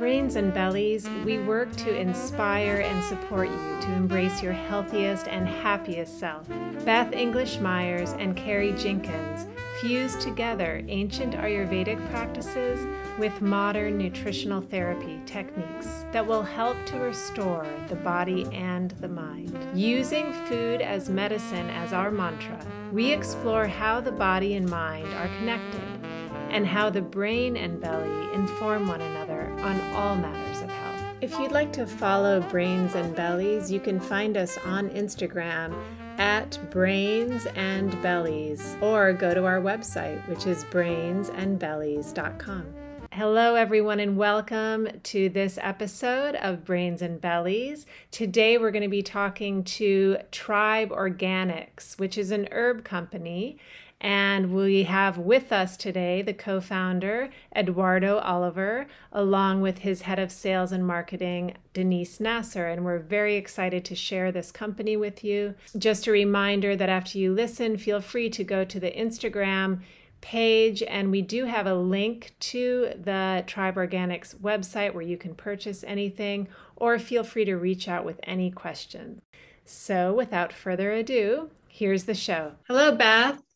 Brains and Bellies, we work to inspire and support you to embrace your healthiest and happiest self. Beth English Myers and Karri Jinkins fuse together ancient Ayurvedic practices with modern nutritional therapy techniques that will help to restore the body and the mind. Using food as medicine as our mantra, we explore how the body and mind are connected and how the brain and belly inform one another on all matters of health. If you'd like to follow Brains and Bellies, you can find us on Instagram at Brains and Bellies or go to our website, which is brainsandbellies.com. Hello, everyone, and welcome to this episode of Brains and Bellies. Today, we're going to be talking to Tribe Organics, which is an herb company and we have with us today the co founder, Eduardo Oliver, along with his head of sales and marketing, Denisse Nasser. And we're very excited to share this company with you. Just a reminder that after you listen, feel free to go to the Instagram page and we do have a link to the Tribe Organics website where you can purchase anything or feel free to reach out with any questions. So, without further ado, here's the show. Hello, Beth.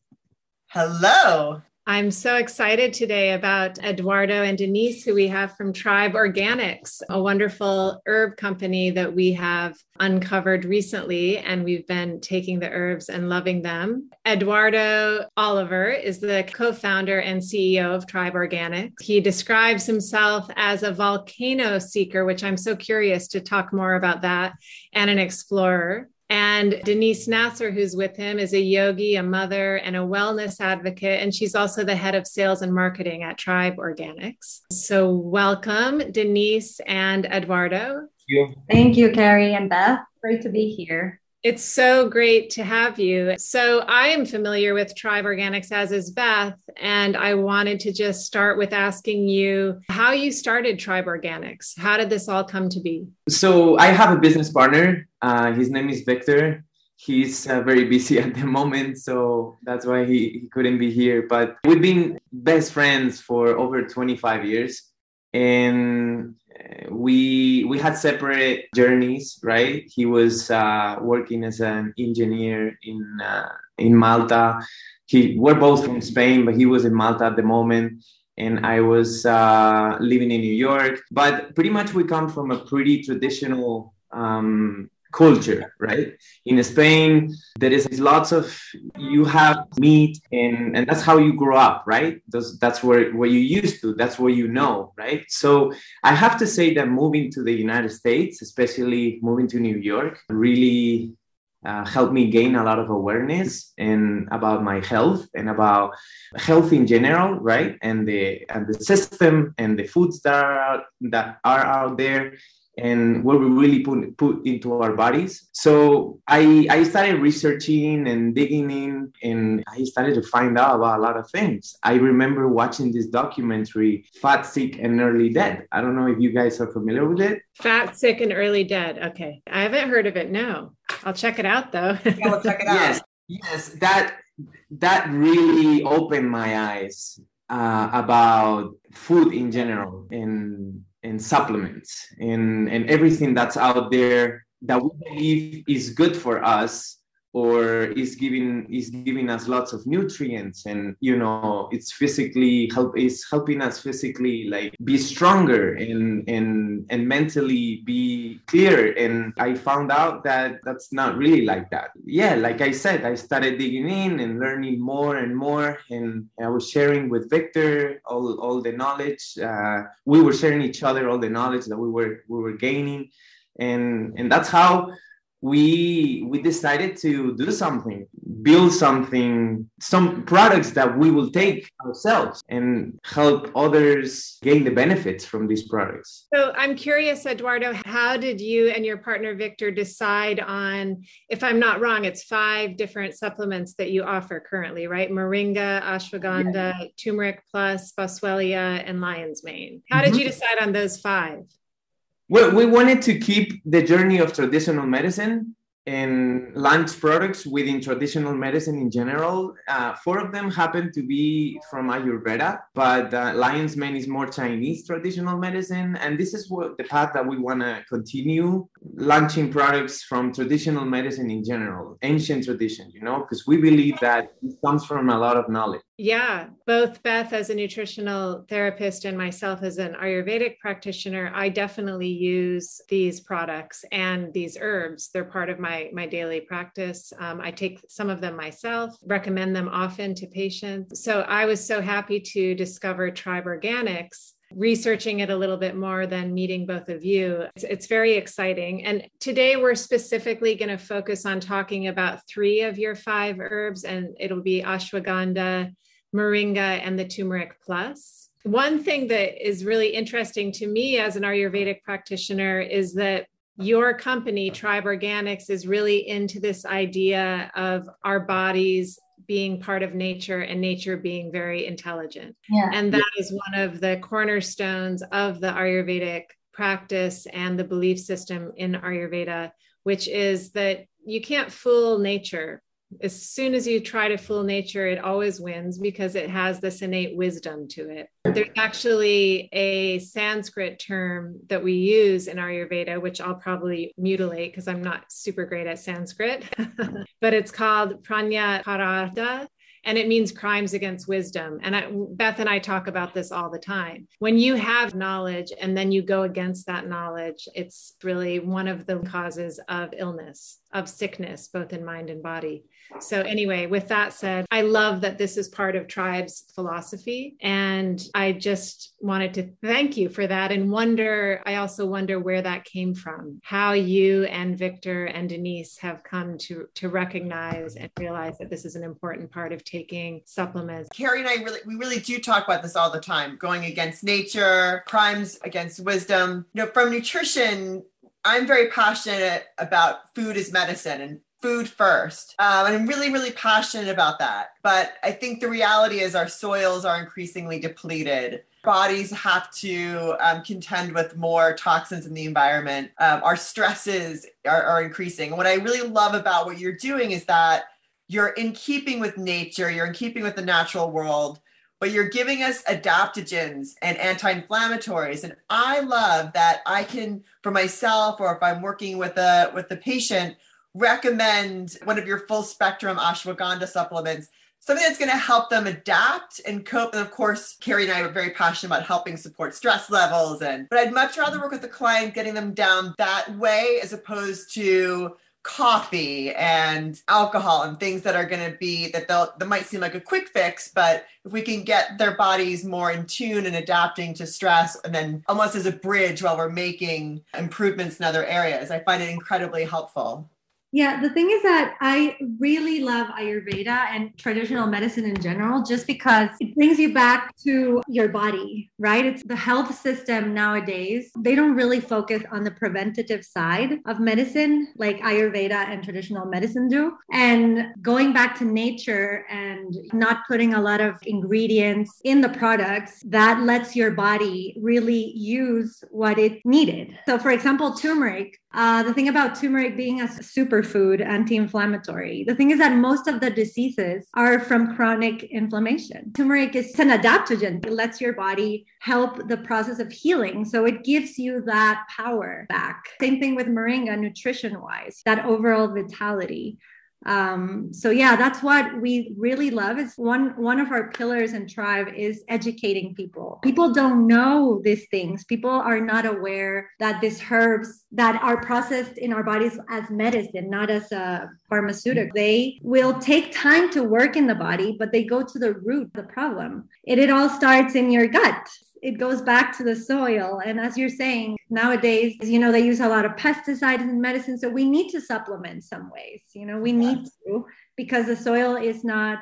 Hello. I'm so excited today about Eduardo and Denisse, who we have from Tribe Organics, a wonderful herb company that we have uncovered recently. And we've been taking the herbs and loving them. Eduardo Oliver is the co founder and CEO of Tribe Organics. He describes himself as a volcano seeker, which I'm so curious to talk more about that, and an explorer. And Denisse Nasser, who's with him, is a yogi, a mother, and a wellness advocate. And she's also the head of sales and marketing at Tribe Organics. So, welcome, Denisse and Eduardo. Thank you. Thank you, Karri and Beth. Great to be here. It's so great to have you. So, I am familiar with Tribe Organics, as is Beth, and I wanted to just start with asking you how you started Tribe Organics. How did this all come to be? So, I have a business partner. Uh, his name is Victor. He's uh, very busy at the moment, so that's why he, he couldn't be here. But we've been best friends for over 25 years. And we we had separate journeys right? He was uh, working as an engineer in uh, in malta. He we're both from spain but he was in malta at the moment. And i was uh, living in new york. But pretty much we come from a pretty traditional um, culture, right? In Spain, there is lots of you have meat, and and that's how you grow up, right? That's that's where where you used to. That's where you know, right? So I have to say that moving to the United States, especially moving to New York, really uh, helped me gain a lot of awareness and about my health and about health in general, right? And the and the system and the foods that are out, that are out there and what we really put, put into our bodies. So I, I started researching and digging in, and I started to find out about a lot of things. I remember watching this documentary, Fat, Sick, and Nearly Dead. I don't know if you guys are familiar with it. Fat, Sick, and Nearly Dead. Okay. I haven't heard of it. No. I'll check it out though. yeah, we'll check it out. Yes. Yes. That, that really opened my eyes uh, about food in general and and supplements and, and everything that's out there that we believe is good for us or is giving is giving us lots of nutrients and you know it's physically help is helping us physically like be stronger and and and mentally be clear. And i found out that that's not really like that. Yeah like i said i started digging in and learning more and more. And i was sharing with victor all all the knowledge uh, we were sharing each other all the knowledge that we were we were gaining. And and that's how we we decided to do something build something some products that we will take ourselves and help others gain the benefits from these products so i'm curious eduardo how did you and your partner victor decide on if i'm not wrong it's five different supplements that you offer currently right moringa ashwagandha yeah. turmeric plus boswellia and lion's mane how mm-hmm. did you decide on those five well, we wanted to keep the journey of traditional medicine, and launch products within traditional medicine in general. Uh, four of them happen to be from Ayurveda, but uh, Lion's Mane is more Chinese traditional medicine. And this is what the path that we want to continue launching products from traditional medicine in general, ancient tradition, you know, because we believe that it comes from a lot of knowledge. Yeah, both Beth as a nutritional therapist and myself as an Ayurvedic practitioner, I definitely use these products and these herbs. They're part of my my daily practice. Um, I take some of them myself, recommend them often to patients. So I was so happy to discover Tribe Organics researching it a little bit more than meeting both of you. It's, it's very exciting. And today we're specifically going to focus on talking about three of your five herbs, and it'll be ashwagandha, moringa, and the turmeric plus. One thing that is really interesting to me as an Ayurvedic practitioner is that your company, Tribe Organics, is really into this idea of our bodies being part of nature and nature being very intelligent. Yeah. And that is one of the cornerstones of the Ayurvedic practice and the belief system in Ayurveda, which is that you can't fool nature as soon as you try to fool nature, it always wins because it has this innate wisdom to it. There's actually a Sanskrit term that we use in Ayurveda, which I'll probably mutilate because I'm not super great at Sanskrit, but it's called pranya and it means crimes against wisdom. And I, Beth and I talk about this all the time. When you have knowledge and then you go against that knowledge, it's really one of the causes of illness, of sickness, both in mind and body. So, anyway, with that said, I love that this is part of Tribe's philosophy. And I just wanted to thank you for that and wonder, I also wonder where that came from, how you and Victor and Denisse have come to, to recognize and realize that this is an important part of taking supplements. Karri and I really, we really do talk about this all the time going against nature, crimes against wisdom. You know, from nutrition, I'm very passionate about food as medicine and food first. Um, and I'm really, really passionate about that. But I think the reality is our soils are increasingly depleted. Bodies have to um, contend with more toxins in the environment. Um, our stresses are, are increasing. And what I really love about what you're doing is that you're in keeping with nature, you're in keeping with the natural world, but you're giving us adaptogens and anti-inflammatories. And I love that I can, for myself, or if I'm working with a with the patient, recommend one of your full spectrum ashwagandha supplements, something that's going to help them adapt and cope. And of course, Karri and I are very passionate about helping support stress levels. And but I'd much rather work with the client getting them down that way as opposed to coffee and alcohol and things that are going to be that they'll that might seem like a quick fix but if we can get their bodies more in tune and adapting to stress and then almost as a bridge while we're making improvements in other areas i find it incredibly helpful yeah, the thing is that I really love Ayurveda and traditional medicine in general, just because it brings you back to your body, right? It's the health system nowadays. They don't really focus on the preventative side of medicine like Ayurveda and traditional medicine do. And going back to nature and not putting a lot of ingredients in the products that lets your body really use what it needed. So, for example, turmeric uh, the thing about turmeric being a superfood, anti inflammatory, the thing is that most of the diseases are from chronic inflammation. Turmeric is an adaptogen, it lets your body help the process of healing. So it gives you that power back. Same thing with moringa, nutrition wise, that overall vitality um, so yeah that's what we really love is one one of our pillars and tribe is educating people. People don't know these things. People are not aware that these herbs that are processed in our bodies as medicine not as a pharmaceutical. They will take time to work in the body but they go to the root of the problem. It, it all starts in your gut it goes back to the soil. And as you're saying, nowadays, you know, they use a lot of pesticides in medicine. So we need to supplement some ways, you know, we need to because the soil is not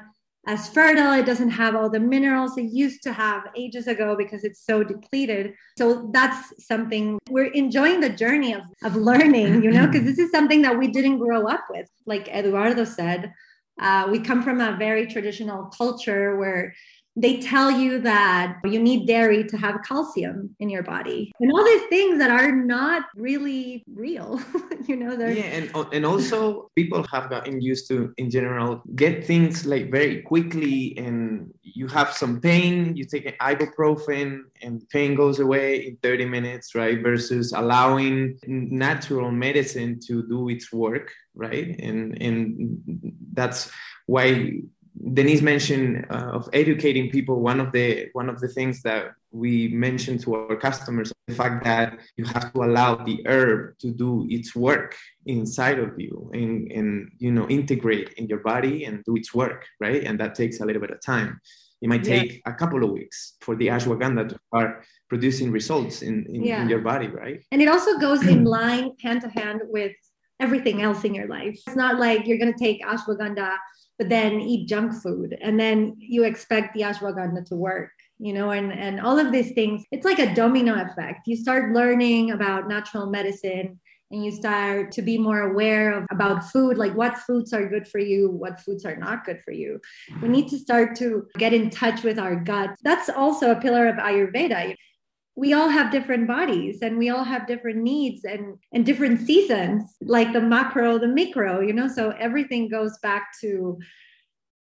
as fertile. It doesn't have all the minerals it used to have ages ago because it's so depleted. So that's something we're enjoying the journey of, of learning, you know, because this is something that we didn't grow up with. Like Eduardo said, uh, we come from a very traditional culture where they tell you that you need dairy to have calcium in your body and all these things that are not really real you know they're yeah and, uh, and also people have gotten used to in general get things like very quickly and you have some pain you take an ibuprofen and pain goes away in 30 minutes right versus allowing natural medicine to do its work right? And and that's why Denisse mentioned uh, of educating people. One of the one of the things that we mentioned to our customers the fact that you have to allow the herb to do its work inside of you and, and you know integrate in your body and do its work, right? And that takes a little bit of time. It might take yeah. a couple of weeks for the ashwagandha to start producing results in, in, yeah. in your body, right? And it also goes in line hand to hand with everything else in your life. It's not like you're going to take ashwagandha but then eat junk food and then you expect the ashwagandha to work you know and and all of these things. It's like a domino effect. You start learning about natural medicine and you start to be more aware of about food like what foods are good for you what foods are not good for you. We need to start to get in touch with our gut. That's also a pillar of ayurveda we all have different bodies and we all have different needs and and different seasons like the macro the micro you know? So everything goes back to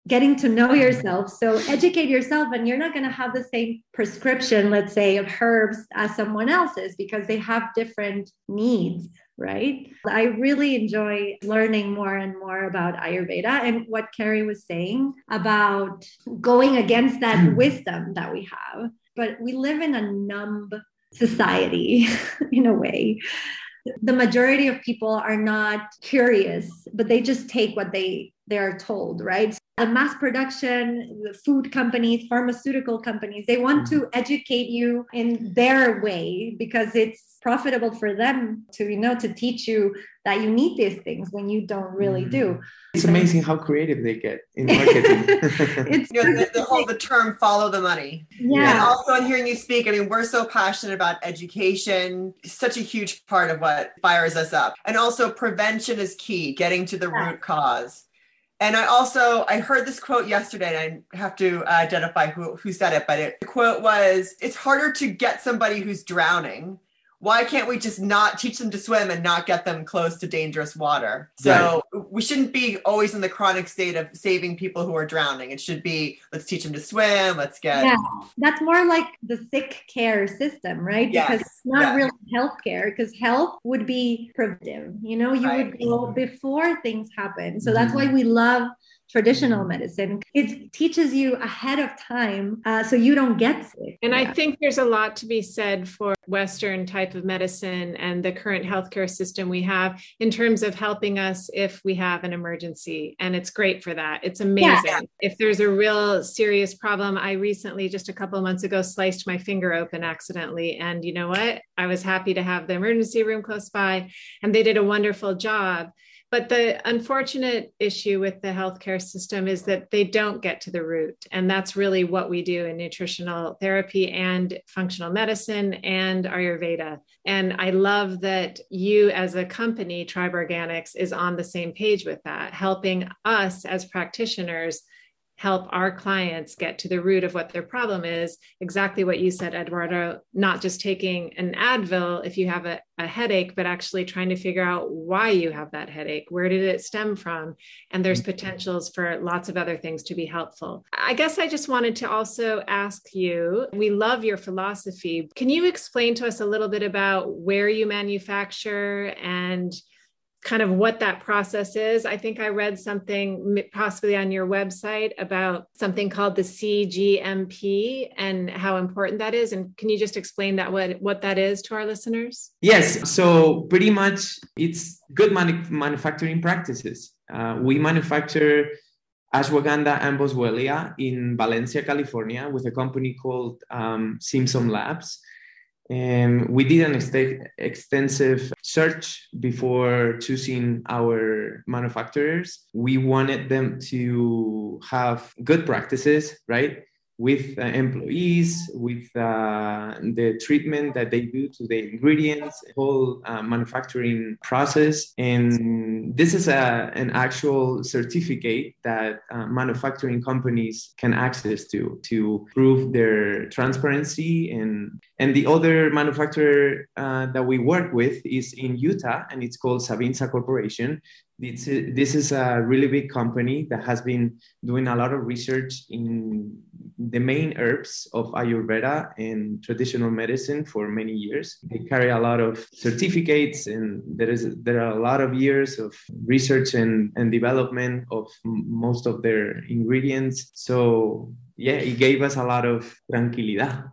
getting to know yourself. So educate yourself and you're not going to have the same prescription let's say of herbs as someone else's because they have different needs right? I really enjoy learning more and more about ayurveda and what karri was saying about going against that wisdom that we have but we live in a numb society in a way. The majority of people are not curious, but they just take what they they are told, right? The mass production, the food companies, pharmaceutical companies, they want to mm-hmm. educate you in their way because it's profitable for them to, you know, to teach you that you need these things when you don't really do. Mm-hmm. It's amazing how creative they get in marketing. it's you know, the, the, whole the term follow the money. Yeah. And also in hearing you speak, I mean, we're so passionate about education, such a huge part of what fires us up. And also prevention is key, getting to the yeah. root cause. And I also I heard this quote yesterday, and I have to uh, identify who who said it. But it, the quote was, "It's harder to get somebody who's drowning why can't we just not teach them to swim and not get them close to dangerous water? So right. we shouldn't be always in the chronic state of saving people who are drowning. It should be let's teach them to swim, let's get Yeah, that's more like the sick care system, right? Yes. Because it's not yes. really healthcare, because health would be preventive. You know, you right. would go before things happen. So that's why mm-hmm. we love traditional medicine. It teaches you ahead of time uh, so you don't get sick. And yeah. I think there's a lot to be said for Western type of medicine and the current healthcare system we have in terms of helping us if we have an emergency. And it's great for that. It's amazing. Yeah. If there's a real serious problem, I recently, just a couple of months ago, sliced my finger open accidentally. And you know what? I was happy to have the emergency room close by, and they did a wonderful job. But the unfortunate issue with the healthcare system is that they don't get to the root. And that's really what we do in nutritional therapy and functional medicine and Ayurveda. And I love that you, as a company, Tribe Organics, is on the same page with that, helping us as practitioners help our clients get to the root of what their problem is. Exactly what you said eduardo not just taking an advil if you have a, a, headache but actually trying to figure out why you have that headache. Where did it stem from? And there's mm-hmm. potentials for lots of other things to be helpful. I guess i just wanted to also ask you we love your philosophy. Can you explain to us a little bit about where you manufacture and kind of what that process is. I think I read something possibly on your website about something called the CGMP and how important that is. And can you just explain that what what that is to our listeners? Yes. So pretty much it's good manu- manufacturing practices. Uh, we manufacture ashwagandha and boswellia in Valencia, California, with a company called um, Simpson Labs. And we did an ex- extensive search before choosing our manufacturers. We wanted them to have good practices, right? With uh, employees, with uh, the treatment that they do to the ingredients, whole uh, manufacturing process. And this is a, an actual certificate that uh, manufacturing companies can access to to prove their transparency. And, and the other manufacturer uh, that we work with is in Utah, and it's called Sabinsa Corporation. This is, this is a really big company that has been doing a lot of research in the main herbs of Ayurveda and traditional medicine for many years. They carry a lot of certificates, and there is there are a lot of years of research and, and development of most of their ingredients. So yeah, it gave us a lot of tranquilidad.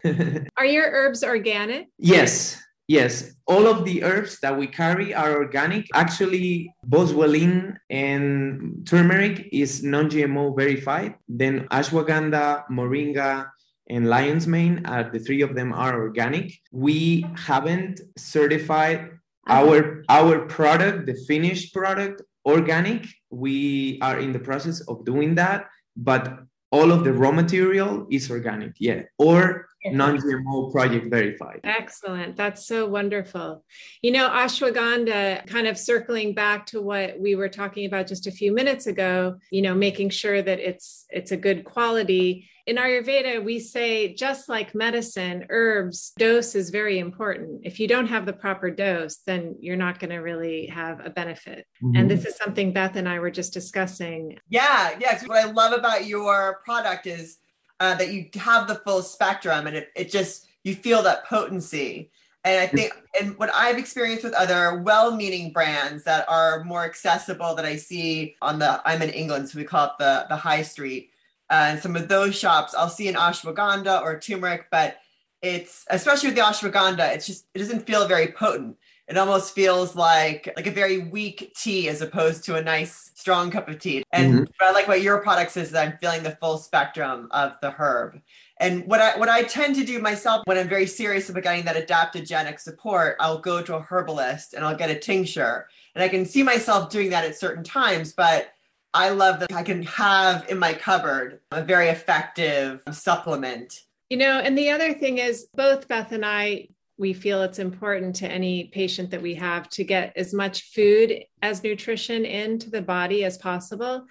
are your herbs organic? Yes, Yes, all of the herbs that we carry are organic. Actually, boswellin and turmeric is non-GMO verified. Then ashwagandha, moringa, and lion's mane are the three of them are organic. We haven't certified our our product, the finished product, organic. We are in the process of doing that, but all of the raw material is organic, yeah, or non-GMO project verified. Excellent. That's so wonderful. You know, ashwagandha, kind of circling back to what we were talking about just a few minutes ago, you know, making sure that it's it's a good quality. In Ayurveda, we say just like medicine, herbs, dose is very important. If you don't have the proper dose, then you're not going to really have a benefit. Mm-hmm. And this is something Beth and I were just discussing. Yeah, yeah. What I love about your product is uh, that you have the full spectrum and it, it just you feel that potency. And i think and what i've experienced with other well-meaning brands that are more accessible that i see on the i'm in england so we call it the the high street uh, and some of those shops i'll see an ashwagandha or turmeric but it's especially with the ashwagandha it's just it doesn't feel very potent it almost feels like like a very weak tea as opposed to a nice strong cup of tea. And mm-hmm. what I like what your products is that I'm feeling the full spectrum of the herb. And what I what I tend to do myself when I'm very serious about getting that adaptogenic support, I'll go to a herbalist and I'll get a tincture. And I can see myself doing that at certain times, but I love that I can have in my cupboard a very effective supplement. You know, and the other thing is both Beth and I we feel it's important to any patient that we have to get as much food as nutrition into the body as possible.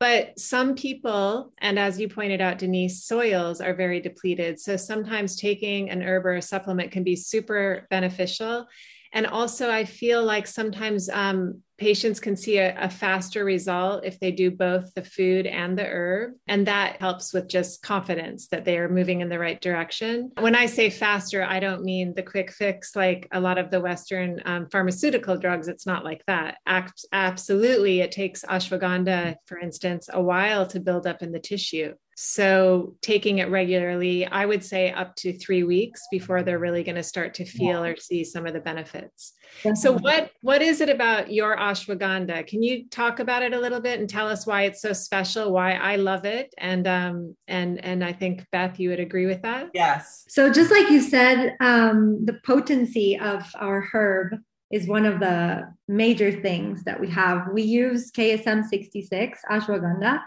But some people, and as you pointed out, Denisse, soils are very depleted. So sometimes taking an herb or a supplement can be super beneficial. And also, I feel like sometimes um, patients can see a, a, faster result if they do both the food and the herb. And that helps with just confidence that they are moving in the right direction. When I say faster, I don't mean the quick fix like a lot of the Western um, pharmaceutical drugs. It's not like that. Absolutely, it takes ashwagandha, for instance, a while to build up in the tissue. So, taking it regularly, I would say up to three weeks before they're really going to start to feel or see some of the benefits. So, what what is it about your ashwagandha? Can you talk about it a little bit and tell us why it's so special? Why I love it, and um, and and I think Beth, you would agree with that. Yes. So, just like you said, um, the potency of our herb is one of the major things that we have. We use KSM 66 ashwagandha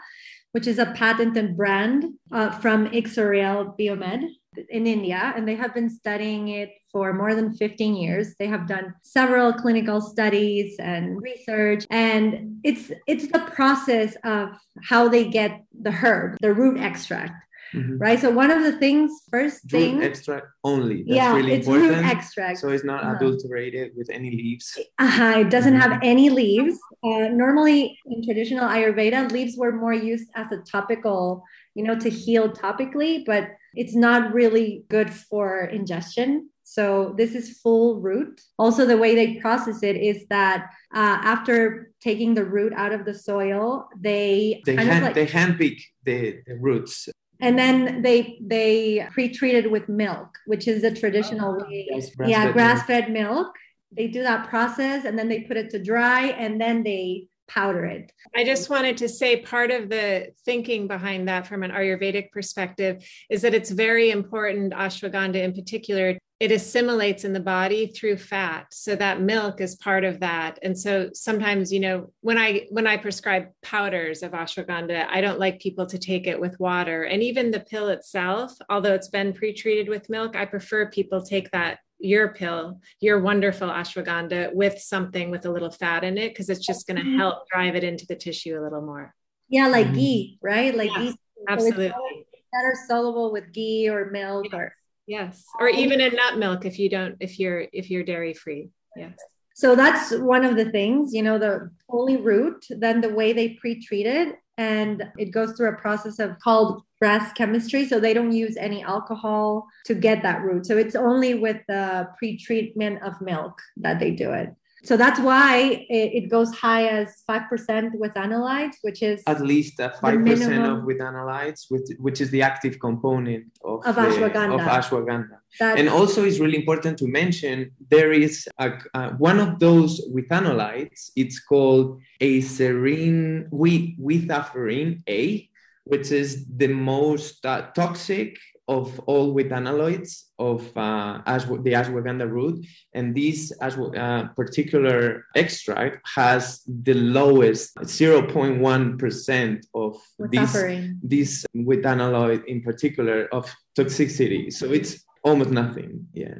which is a patented brand uh, from Ixoreal Biomed in India, and they have been studying it for more than 15 years. They have done several clinical studies and research, and it's it's the process of how they get the herb, the root extract. Mm-hmm. Right. So one of the things, first root thing, extract only. That's yeah, really it's important. root extract. So it's not adulterated with any leaves. Uh-huh. It doesn't mm-hmm. have any leaves. Uh, normally in traditional Ayurveda, leaves were more used as a topical, you know, to heal topically, but it's not really good for ingestion. So this is full root. Also, the way they process it is that uh, after taking the root out of the soil, they they hand, like, they handpick the, the roots and then they they pre-treated with milk which is a traditional oh, way yes, yeah grass-fed milk. milk they do that process and then they put it to dry and then they powder it. I just wanted to say part of the thinking behind that from an Ayurvedic perspective is that it's very important, ashwagandha in particular, it assimilates in the body through fat. So that milk is part of that. And so sometimes you know when i when i prescribe powders of ashwagandha i don't like people to take it with water. And even the pill itself although it's been pre-treated with milk i prefer people take that your pill your wonderful ashwagandha with something with a little fat in it because it's just going to mm-hmm. help drive it into the tissue a little more yeah like mm-hmm. ghee right like yes, ghee absolutely that are soluble with ghee or milk or Yes. Or even in nut milk if you don't if you're if you're dairy free. Yes. So that's one of the things, you know, the only root, then the way they pre-treat it and it goes through a process of called breast chemistry. So they don't use any alcohol to get that root so it's only with the pre-treatment of milk that they do it so that's why it, it goes high as 5% with analytes, which is at least a 5% of with analytes, which, which is the active component of, of ashwagandha. of ashwagandha. and also, it's really important to mention there is a, uh, one of those with analytes, it's called acerine, with, with A, which is the most uh, toxic of all with analytes of uh, ashw- the ashwagandha root, and this ashw- uh, particular extract has the lowest 0.1% of this, this with analyte in particular of toxicity. So it's almost nothing. Yeah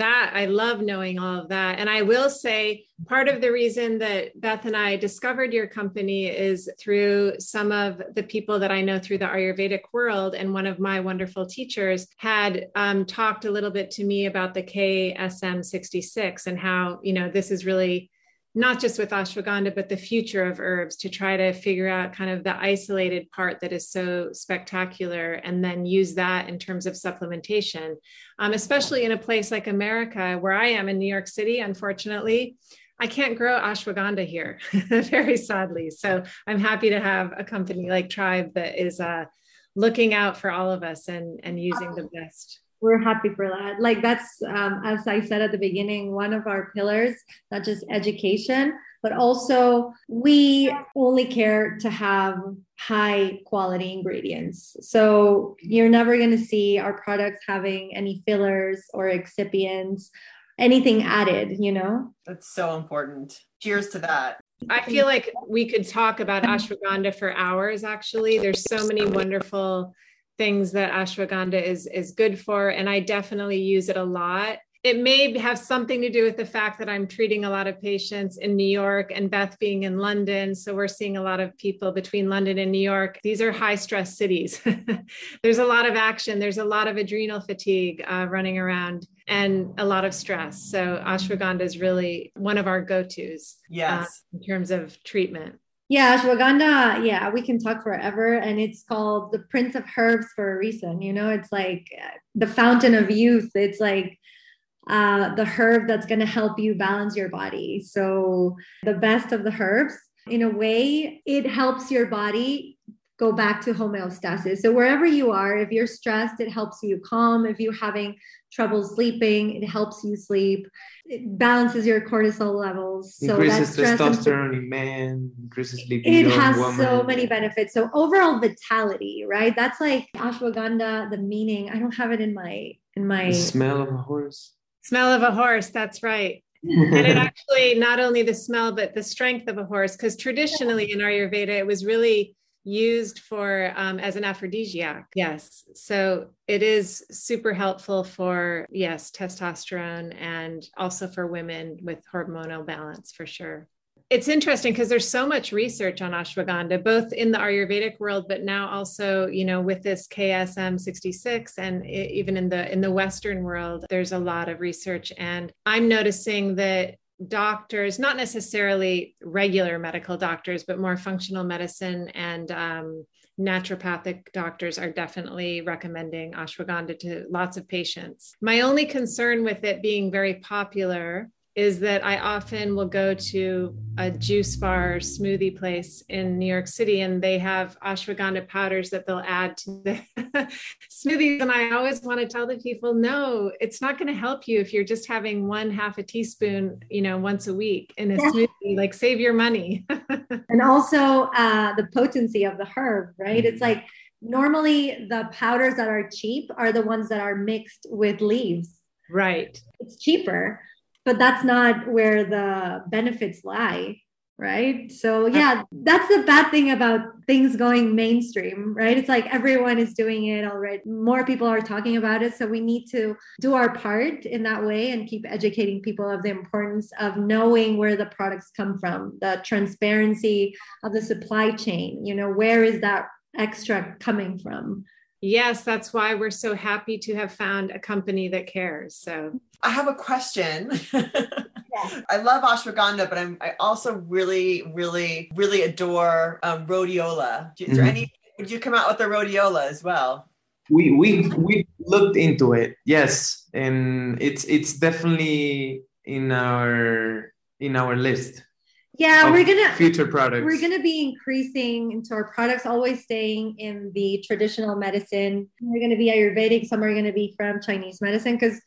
that i love knowing all of that. And i will say part of the reason that beth and i discovered your company is through some of the people that i know through the ayurvedic world. And one of my wonderful teachers had um, talked a little bit to me about the ksm 66 and how you know this is really not just with ashwagandha, but the future of herbs to try to figure out kind of the isolated part that is so spectacular and then use that in terms of supplementation, um, especially in a place like America, where I am in New York City, unfortunately. I can't grow ashwagandha here, very sadly. So I'm happy to have a company like Tribe that is uh, looking out for all of us and, and using the best we're happy for that. Like that's um, as i said at the beginning one of our pillars not just education but also we only care to have high quality ingredients. So you're never going to see our products having any fillers or excipients anything added you know? That's so important. Cheers to that. I feel like we could talk about ashwagandha for hours actually. There's so many wonderful things that ashwagandha is is good for and i definitely use it a lot. It may have something to do with the fact that i'm treating a lot of patients in new york and beth being in london. So we're seeing a lot of people between london and new york. These are high stress cities. There's a lot of action. There's a lot of adrenal fatigue uh, running around and a lot of stress. So ashwagandha is really one of our go-to's uh, yes. uh, in terms of treatment yeah, ashwagandha, yeah, we can talk forever. And it's called the Prince of Herbs for a reason. You know, it's like uh, the fountain of youth. It's like uh, the herb that's going to help you balance your body. So, the best of the herbs, in a way, it helps your body go back to homeostasis. So, wherever you are, if you're stressed, it helps you calm. If you're having trouble sleeping, it helps you sleep. It balances your cortisol levels. So increases testosterone in men, increases libido. It has so many benefits. So overall vitality, right? That's like ashwagandha. The meaning. I don't have it in my in my the smell of a horse. Smell of a horse. That's right. and it actually not only the smell but the strength of a horse because traditionally in ayurveda it was really used for um, as an aphrodisiac. Yes. So it is super helpful for yes testosterone and also for women with hormonal balance for sure. It's interesting because there's so much research on ashwagandha both in the ayurvedic world but now also you know with this ksm 66 and even in the in the western world there's a lot of research. And i'm noticing that doctors, not necessarily regular medical doctors, but more functional medicine and um, naturopathic doctors are definitely recommending ashwagandha to lots of patients. My only concern with it being very popular is that I often will go to a juice bar smoothie place in New York City and they have ashwagandha powders that they'll add to the smoothies. And I always want to tell the people, no, it's not going to help you if you're just having one half a teaspoon, you know, once a week in a yeah. smoothie, like save your money. and also uh, the potency of the herb, right? It's like normally the powders that are cheap are the ones that are mixed with leaves. Right. It's cheaper but that's not where the benefits lie right? So yeah that's the bad thing about things going mainstream right? It's like everyone is doing it already. More people are talking about it. So we need to do our part in that way and keep educating people of the importance of knowing where the products come from the transparency of the supply chain. You know where is that extra coming from Yes, that's why we're so happy to have found a company that cares. So I have a question. yeah. I love ashwagandha, but I'm I also really, really, really adore um, rhodiola. Is there mm-hmm. any? Would you come out with the rhodiola as well? We we we looked into it, yes, and it's it's definitely in our in our list yeah we're gonna future products. we're gonna be increasing into our products always staying in the traditional medicine. We're gonna be ayurvedic some are gonna be from chinese medicine because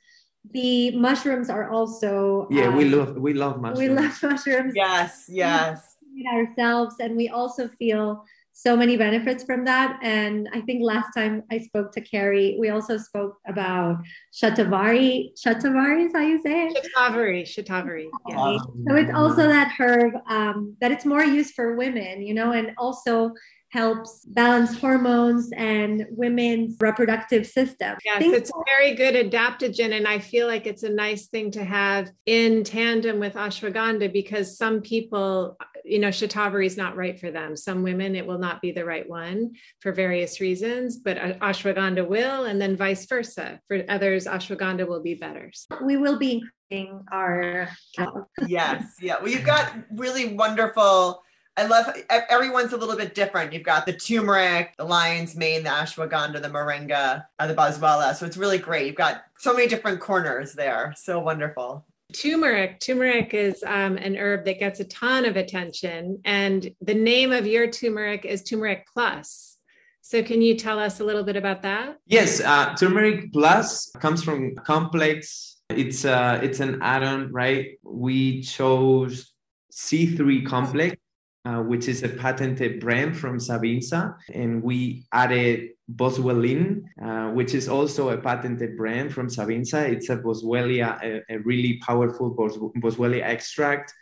the mushrooms are also yeah um, we love we love mushrooms. we love mushrooms yes. yes ourselves and we also feel so many benefits from that. And I think last time I spoke to Karri, we also spoke about shatavari. Shatavari is how you say it? Shatavari, shatavari. Yeah. So it's also that herb um, that it's more used for women, you know, and also helps balance hormones and women's reproductive system. Yes, Things it's a very good adaptogen. And I feel like it's a nice thing to have in tandem with ashwagandha because some people, you know, shatavari is not right for them. Some women, it will not be the right one for various reasons, but ashwagandha will, and then vice versa. For others, ashwagandha will be better. We will be increasing our. Uh, yes. Yeah. Well, you've got really wonderful I love everyone's a little bit different. You've got the turmeric, the lion's mane, the ashwagandha, the moringa, uh, the boswellia. So it's really great. You've got so many different corners there. So wonderful. Turmeric. Turmeric is um, an herb that gets a ton of attention, and the name of your turmeric is Turmeric Plus. So, can you tell us a little bit about that? Yes, uh, Turmeric Plus comes from complex. It's uh, it's an add-on, right? We chose C3 complex uh, which is a patented brand from Sabinsa. And we added Boswellin, uh, which is also a patented brand from Sabinsa. It's a Boswellia, a, a really powerful Bos- Boswellia extract.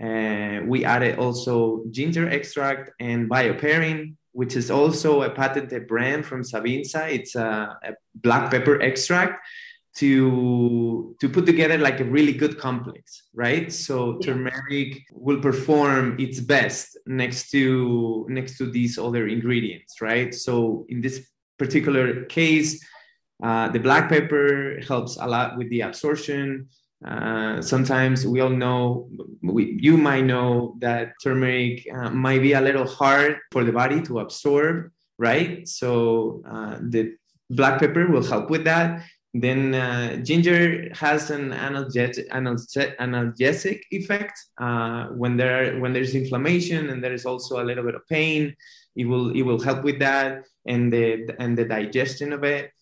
Uh, we added also ginger extract and bioperine, which is also a patented brand from Sabinsa. It's a, a black pepper extract to to put together like a really good complex right? So yeah. turmeric will perform its best next to next to these other ingredients right? So in this particular case uh, the black pepper helps a lot with the absorption. Uh, sometimes we all know we, you might know that turmeric uh, might be a little hard for the body to absorb right? So uh, the black pepper will help with that then uh, ginger has an analgesic, analgesic effect uh, when there when there's inflammation and there is also a little bit of pain. It will it will help with that and the and the digestion of it,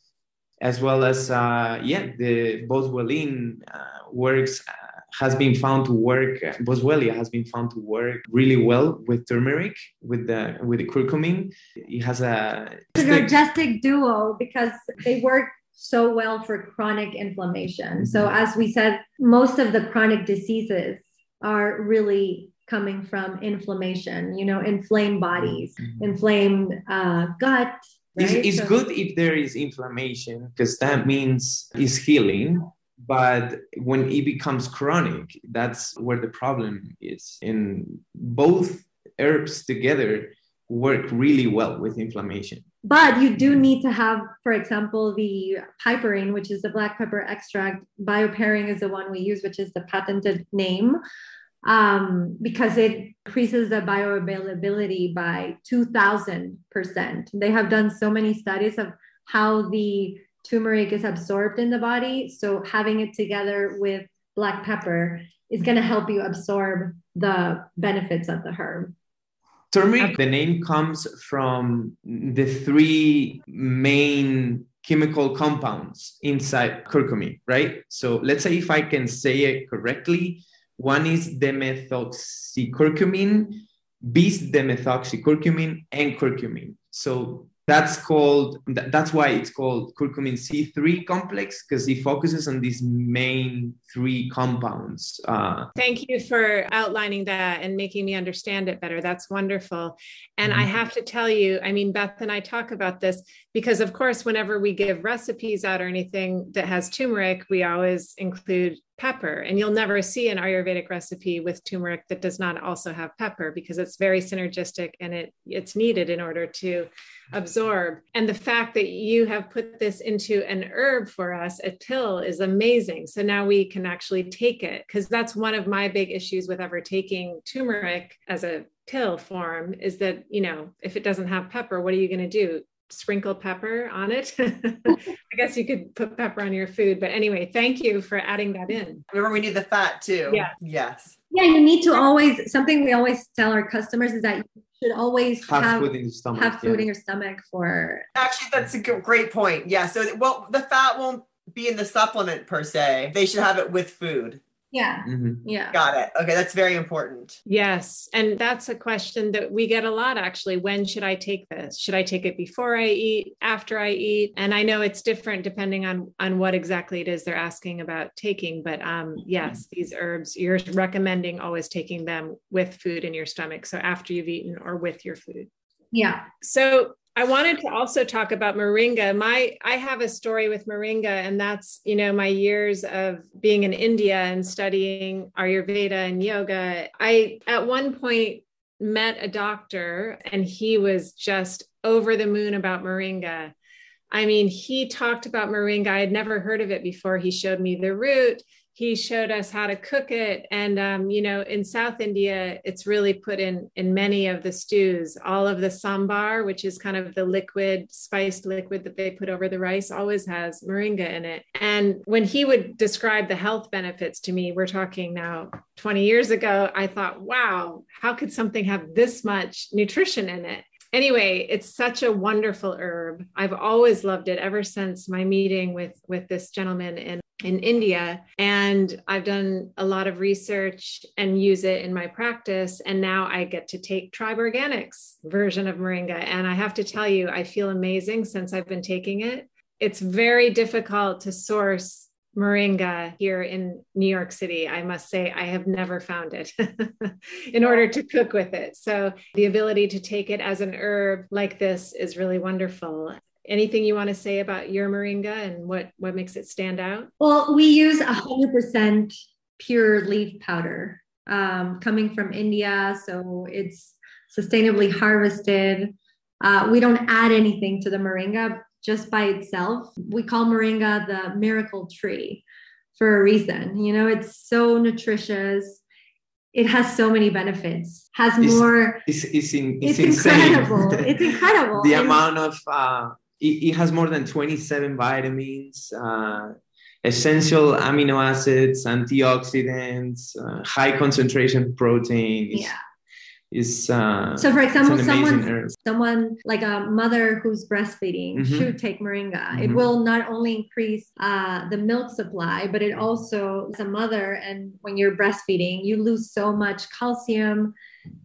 as well as uh, yeah the boswellin uh, works uh, has been found to work. Boswellia has been found to work really well with turmeric with the with the curcumin. It has a synergistic duo because they work so well for chronic inflammation. So, mm-hmm. as we said, most of the chronic diseases are really coming from inflammation, you know, inflamed bodies, mm-hmm. inflamed uh, gut. Right? It's, it's so, good if there is inflammation because that means it's healing. But when it becomes chronic, that's where the problem is. And both herbs together work really well with inflammation. But you do need to have, for example, the piperine, which is the black pepper extract. Bioperine is the one we use, which is the patented name, um, because it increases the bioavailability by 2,000%. They have done so many studies of how the turmeric is absorbed in the body. So having it together with black pepper is going to help you absorb the benefits of the herb. Turmeric, the name comes from the three main chemical compounds inside curcumin, right? So let's say if I can say it correctly, one is demethoxycurcumin, bis demethoxycurcumin, and curcumin. So that's called that's why it's called curcumin c3 complex because it focuses on these main three compounds uh, thank you for outlining that and making me understand it better. That's wonderful. And mm-hmm. i have to tell you i mean beth and i talk about this because of course whenever we give recipes out or anything that has turmeric we always include pepper and you'll never see an ayurvedic recipe with turmeric that does not also have pepper because it's very synergistic and it it's needed in order to absorb. And the fact that you have put this into an herb for us a pill is amazing. So now we can actually take it because that's one of my big issues with ever taking turmeric as a pill form is that you know if it doesn't have pepper what are you going to do sprinkle pepper on it. I guess you could put pepper on your food. But anyway, thank you for adding that in. Remember, we need the fat too. Yeah. Yes. Yeah, you need to always, something we always tell our customers is that you should always have, have food in your stomach. Have food yeah. in your stomach for. Actually, that's a great point. Yeah. So, well, the fat won't be in the supplement per se. They should have it with food. Yeah. Mm-hmm. Yeah. Got it. Okay. That's very important. Yes. And that's a question that we get a lot actually. When should I take this? Should I take it before I eat, after I eat? And I know it's different depending on on what exactly it is they're asking about taking. But um, yes, mm-hmm. these herbs, you're recommending always taking them with food in your stomach. So after you've eaten or with your food. Yeah. So I wanted to also talk about moringa. My I have a story with moringa, and that's you know my years of being in India and studying Ayurveda and yoga. I at one point met a doctor, and he was just over the moon about moringa. I mean, he talked about moringa. I had never heard of it before. He showed me the root he showed us how to cook it. And um, you know in south india it's really put in in many of the stews. All of the sambar which is kind of the liquid spiced liquid that they put over the rice always has moringa in it. And when he would describe the health benefits to me we're talking now 20 years ago i thought wow how could something have this much nutrition in it? Anyway it's such a wonderful herb. I've always loved it ever since my meeting with with this gentleman in in India. And I've done a lot of research and use it in my practice. And now I get to take Tribe Organics version of Moringa. And I have to tell you, I feel amazing since I've been taking it. It's very difficult to source moringa here in New York City. I must say, I have never found it in order to cook with it. So, the ability to take it as an herb like this is really wonderful anything you want to say about your moringa and what what makes it stand out? Well we use 100% pure leaf powder um, coming from india so it's sustainably harvested. Uh, we don't add anything to the moringa just by itself. We call moringa the miracle tree for a reason. You know it's so nutritious. It has so many benefits. Has it's, more it's, it's, in, it's, it's incredible. It's incredible. The amount of uh, it, it has more than 27 vitamins, uh, essential amino acids, antioxidants, uh, high concentration protein. It's, yeah. Is, uh, so for example someone someone like a mother who's breastfeeding mm-hmm. should take moringa mm-hmm. it will not only increase uh, the milk supply but it also as a mother and when you're breastfeeding you lose so much calcium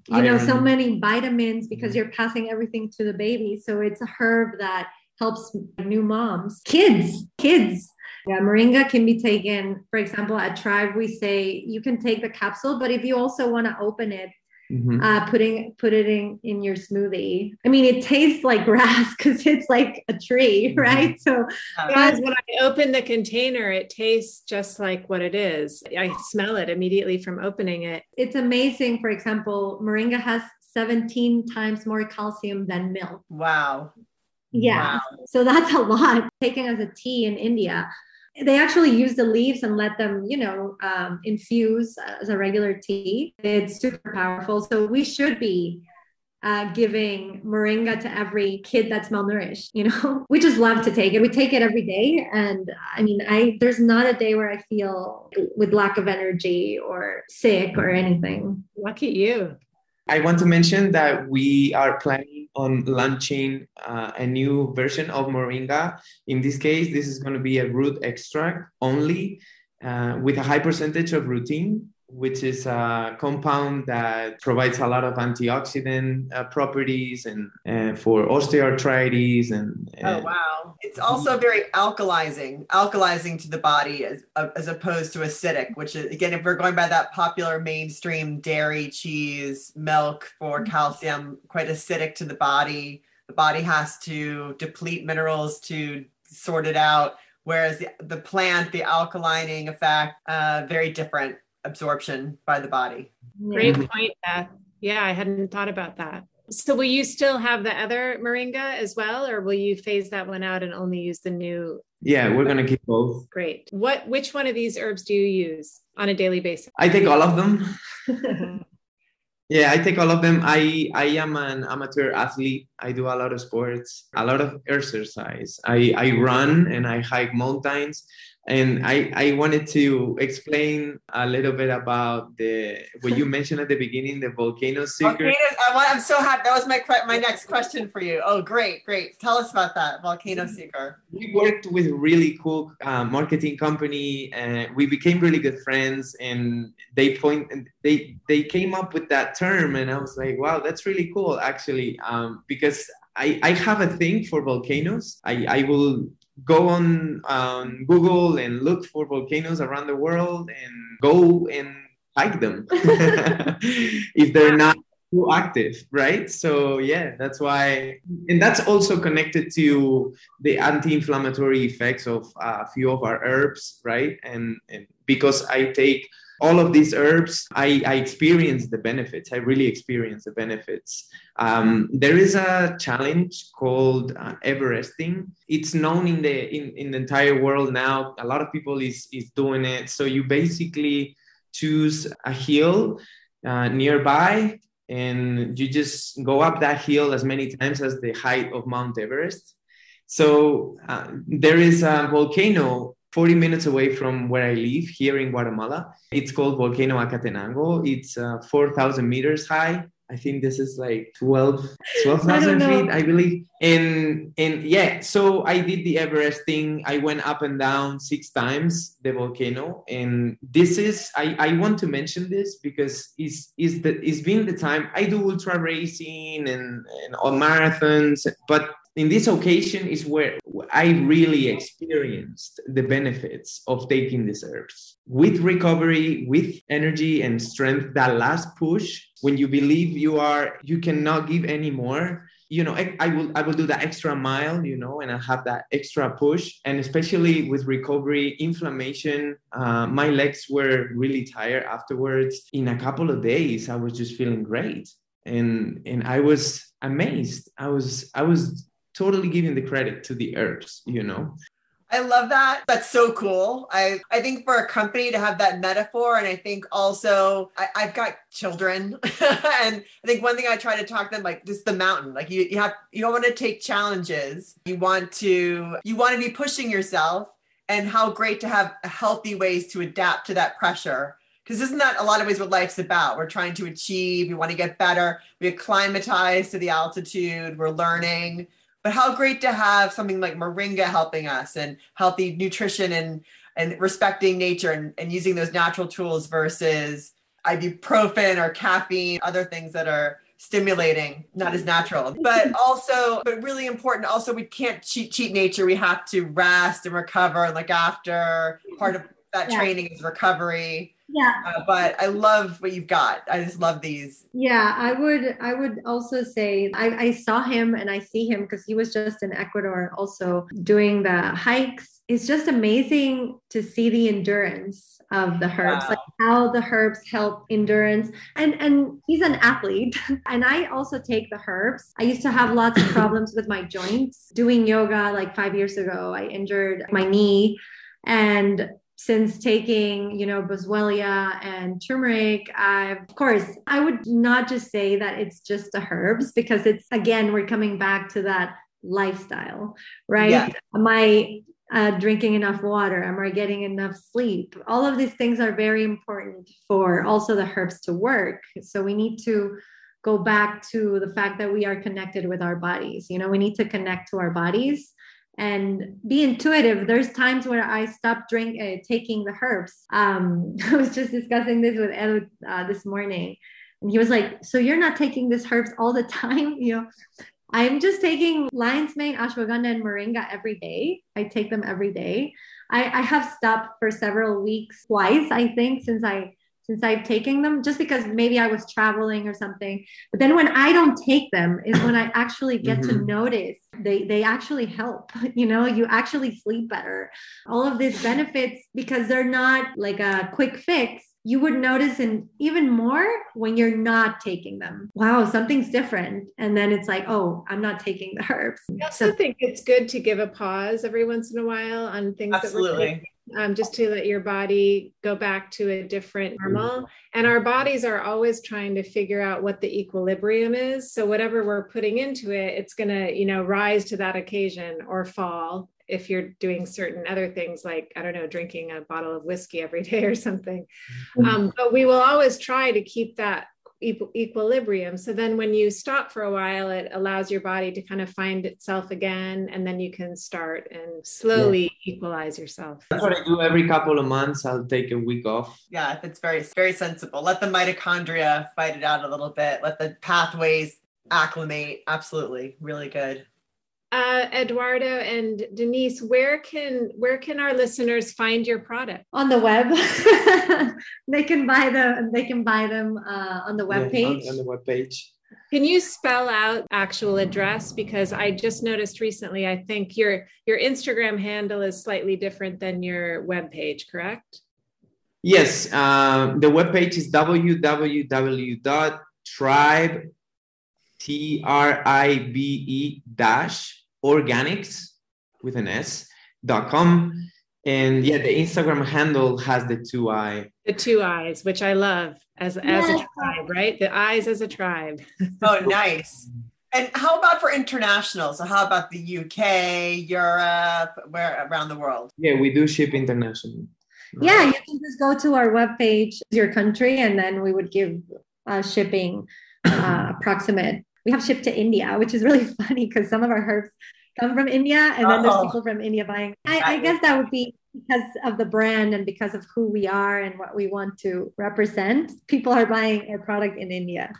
you Iron. know so many vitamins because mm-hmm. you're passing everything to the baby so it's a herb that helps new moms, kids, kids. Yeah, moringa can be taken, for example, at Tribe, we say you can take the capsule, but if you also want to open it, Mm-hmm. Uh, putting put it in in your smoothie. I mean, it tastes like grass because it's like a tree, mm-hmm. right? So, because when I open the container, it tastes just like what it is. I smell it immediately from opening it. It's amazing. For example, moringa has 17 times more calcium than milk. Wow. Yeah. Wow. So that's a lot. Taken as a tea in India, they actually use the leaves and let them, you know, um, infuse as a regular tea. It's super powerful. So we should be uh, giving moringa to every kid that's malnourished. You know, we just love to take it. We take it every day, and I mean, I there's not a day where I feel with lack of energy or sick or anything. Lucky you. I want to mention that we are planning on launching uh, a new version of Moringa. In this case, this is going to be a root extract only uh, with a high percentage of rutin which is a compound that provides a lot of antioxidant uh, properties and uh, for osteoarthritis and uh, oh wow. It's also very alkalizing alkalizing to the body as, as opposed to acidic which is again if we're going by that popular mainstream dairy cheese milk for mm-hmm. calcium quite acidic to the body. The body has to deplete minerals to sort it out whereas the, the plant the alkalining effect uh, very different absorption by the body. Great mm-hmm. point, Beth. Yeah, I hadn't thought about that. So will you still have the other moringa as well, or will you phase that one out and only use the new? Yeah, we're gonna keep both. Great. What which one of these herbs do you use on a daily basis? I take all of them. yeah, I take all of them. I I am an amateur athlete. I do a lot of sports, a lot of exercise. I I run and I hike mountains and I, I wanted to explain a little bit about the what you mentioned at the beginning the volcano seeker. I am so happy. That was my my next question for you. Oh great great. Tell us about that volcano seeker. We worked with really cool uh, marketing company and we became really good friends and they point they they came up with that term and i was like wow that's really cool actually. Um, because I, I have a thing for volcanoes. I, I will go on um, Google and look for volcanoes around the world and go and hike them if they're not too active, right? So yeah, that's why, and that's also connected to the anti-inflammatory effects of a few of our herbs, right? And, and because I take all of these herbs, I, I experience the benefits. I really experience the benefits. Um, there is a challenge called uh, Everesting. It's known in the in, in the entire world now. A lot of people is is doing it. So you basically choose a hill uh, nearby, and you just go up that hill as many times as the height of Mount Everest. So uh, there is a volcano 40 minutes away from where I live here in Guatemala. It's called Volcano Acatenango. It's uh, 4,000 meters high. I think this is like 12, 12,000 feet, I believe. And, and yeah, so I did the Everest thing. I went up and down six times the volcano. And this is, I, I want to mention this because it's, it's, the, it's been the time I do ultra racing and, and all marathons, but in this occasion is where I really experienced the benefits of taking these herbs. With recovery, with energy and strength, that last push, when you believe you are, you cannot give anymore. You know, I, I will I will do that extra mile, you know, and I have that extra push. And especially with recovery, inflammation, uh, my legs were really tired afterwards. In a couple of days, I was just feeling great and and i was amazed i was i was totally giving the credit to the herbs, you know? I love that. That's so cool. I, I think for a company to have that metaphor, and I think also I, have got children, and I think one thing I try to talk them like just the mountain. Like you, you have you don't want to take challenges. You want to you want to be pushing yourself, and how great to have healthy ways to adapt to that pressure. Because isn't that a lot of ways what life's about? We're trying to achieve. We want to get better. We acclimatize to the altitude. We're learning but how great to have something like moringa helping us and healthy nutrition and and respecting nature and, and using those natural tools versus ibuprofen or caffeine, other things that are stimulating, not as natural. But also, but really important, also we can't cheat cheat nature. We have to rest and recover. Like after part of that yeah. training is recovery yeah. Uh, but i love what you've got. I just love these. Yeah i would i would also say i, I saw him and i see him because he was just in ecuador also doing the hikes. It's just amazing to see the endurance of the herbs wow. like how the herbs help endurance. And and he's an athlete. And i also take the herbs. I used to have lots of problems with my joints. Doing yoga like five years ago i injured my knee. And since taking, you know, boswellia and turmeric, I've, of course, I would not just say that it's just the herbs because it's, again, we're coming back to that lifestyle, right? Yeah. Am I uh, drinking enough water? Am I getting enough sleep? All of these things are very important for also the herbs to work. So we need to go back to the fact that we are connected with our bodies. You know, we need to connect to our bodies and be intuitive. There's times where I stop drink uh, taking the herbs. Um, I was just discussing this with Ed uh, this morning, and he was like, "So you're not taking this herbs all the time?" You know, I'm just taking lion's mane, ashwagandha, and moringa every day. I take them every day. I, I have stopped for several weeks, twice, I think, since I since I've taken them, just because maybe I was traveling or something. But then when I don't take them is when I actually get mm-hmm. to notice they they actually help. You know, you actually sleep better. All of these benefits because they're not like a quick fix. You would notice and even more when you're not taking them. Wow, something's different. And then it's like, oh, I'm not taking the herbs. I also so, think it's good to give a pause every once in a while on things Absolutely. that we're um, just to let your body go back to a different normal. And our bodies are always trying to figure out what the equilibrium is. So whatever we're putting into it, it's going to, you know, rise to that occasion or fall if you're doing certain other things like i don't know drinking a bottle of whiskey every day or something mm-hmm. um, but we will always try to keep that equilibrium. So then when you stop for a while, it allows your body to kind of find itself again. And then you can start and slowly yeah. equalize yourself. That's what I do every couple of months. I'll take a week off. Yeah, that's very, very sensible. Let the mitochondria fight it out a little bit. Let the pathways acclimate. Absolutely. Really good uh, Eduardo and Denisse, where can where can our listeners find your product? On the web. they can buy them. They can buy them uh, on the web page. on, on the web page. Can you spell out actual address? Because I just noticed recently, I think your your Instagram handle is slightly different than your web page, correct? Yes, uh, the web page is www.tribe T R I B E dash organics with an S dot com. And yeah, the Instagram handle has the two eye. The two eyes, which I love as as a tribe, right? The eyes as a tribe. oh, nice. And how about for international? So how about the UK, Europe, where around the world? Yeah, we do ship international. Yeah, you can just go to our webpage, your country, and then we would give uh, shipping uh, approximate we have shipped to India, which is really funny because some of our herbs come from India and then there's oh. people from India buying. I, I, guess that would be because of the brand and because of who we are and what we want to represent. People are buying our product in India.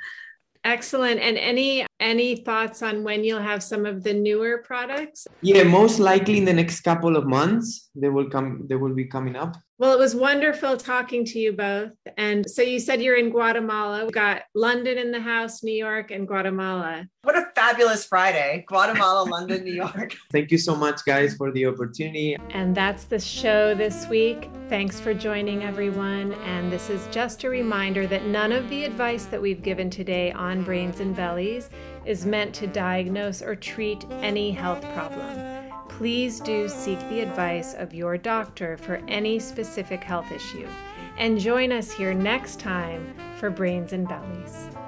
Excellent. And any any thoughts on when you'll have some of the newer products? Yeah, most likely in the next couple of months they will come they will be coming up. Well, it was wonderful talking to you both. And so you said you're in Guatemala. We got London in the house, New York, and Guatemala. What a fabulous Friday. Guatemala, London, New York. Thank you so much, guys, for the opportunity. And that's the show this week. Thanks for joining, everyone. And this is just a reminder that none of the advice that we've given today on brains and bellies is meant to diagnose or treat any health problem please do seek the advice of your doctor for any specific health issue. And join us here next time for Brains and Bellies.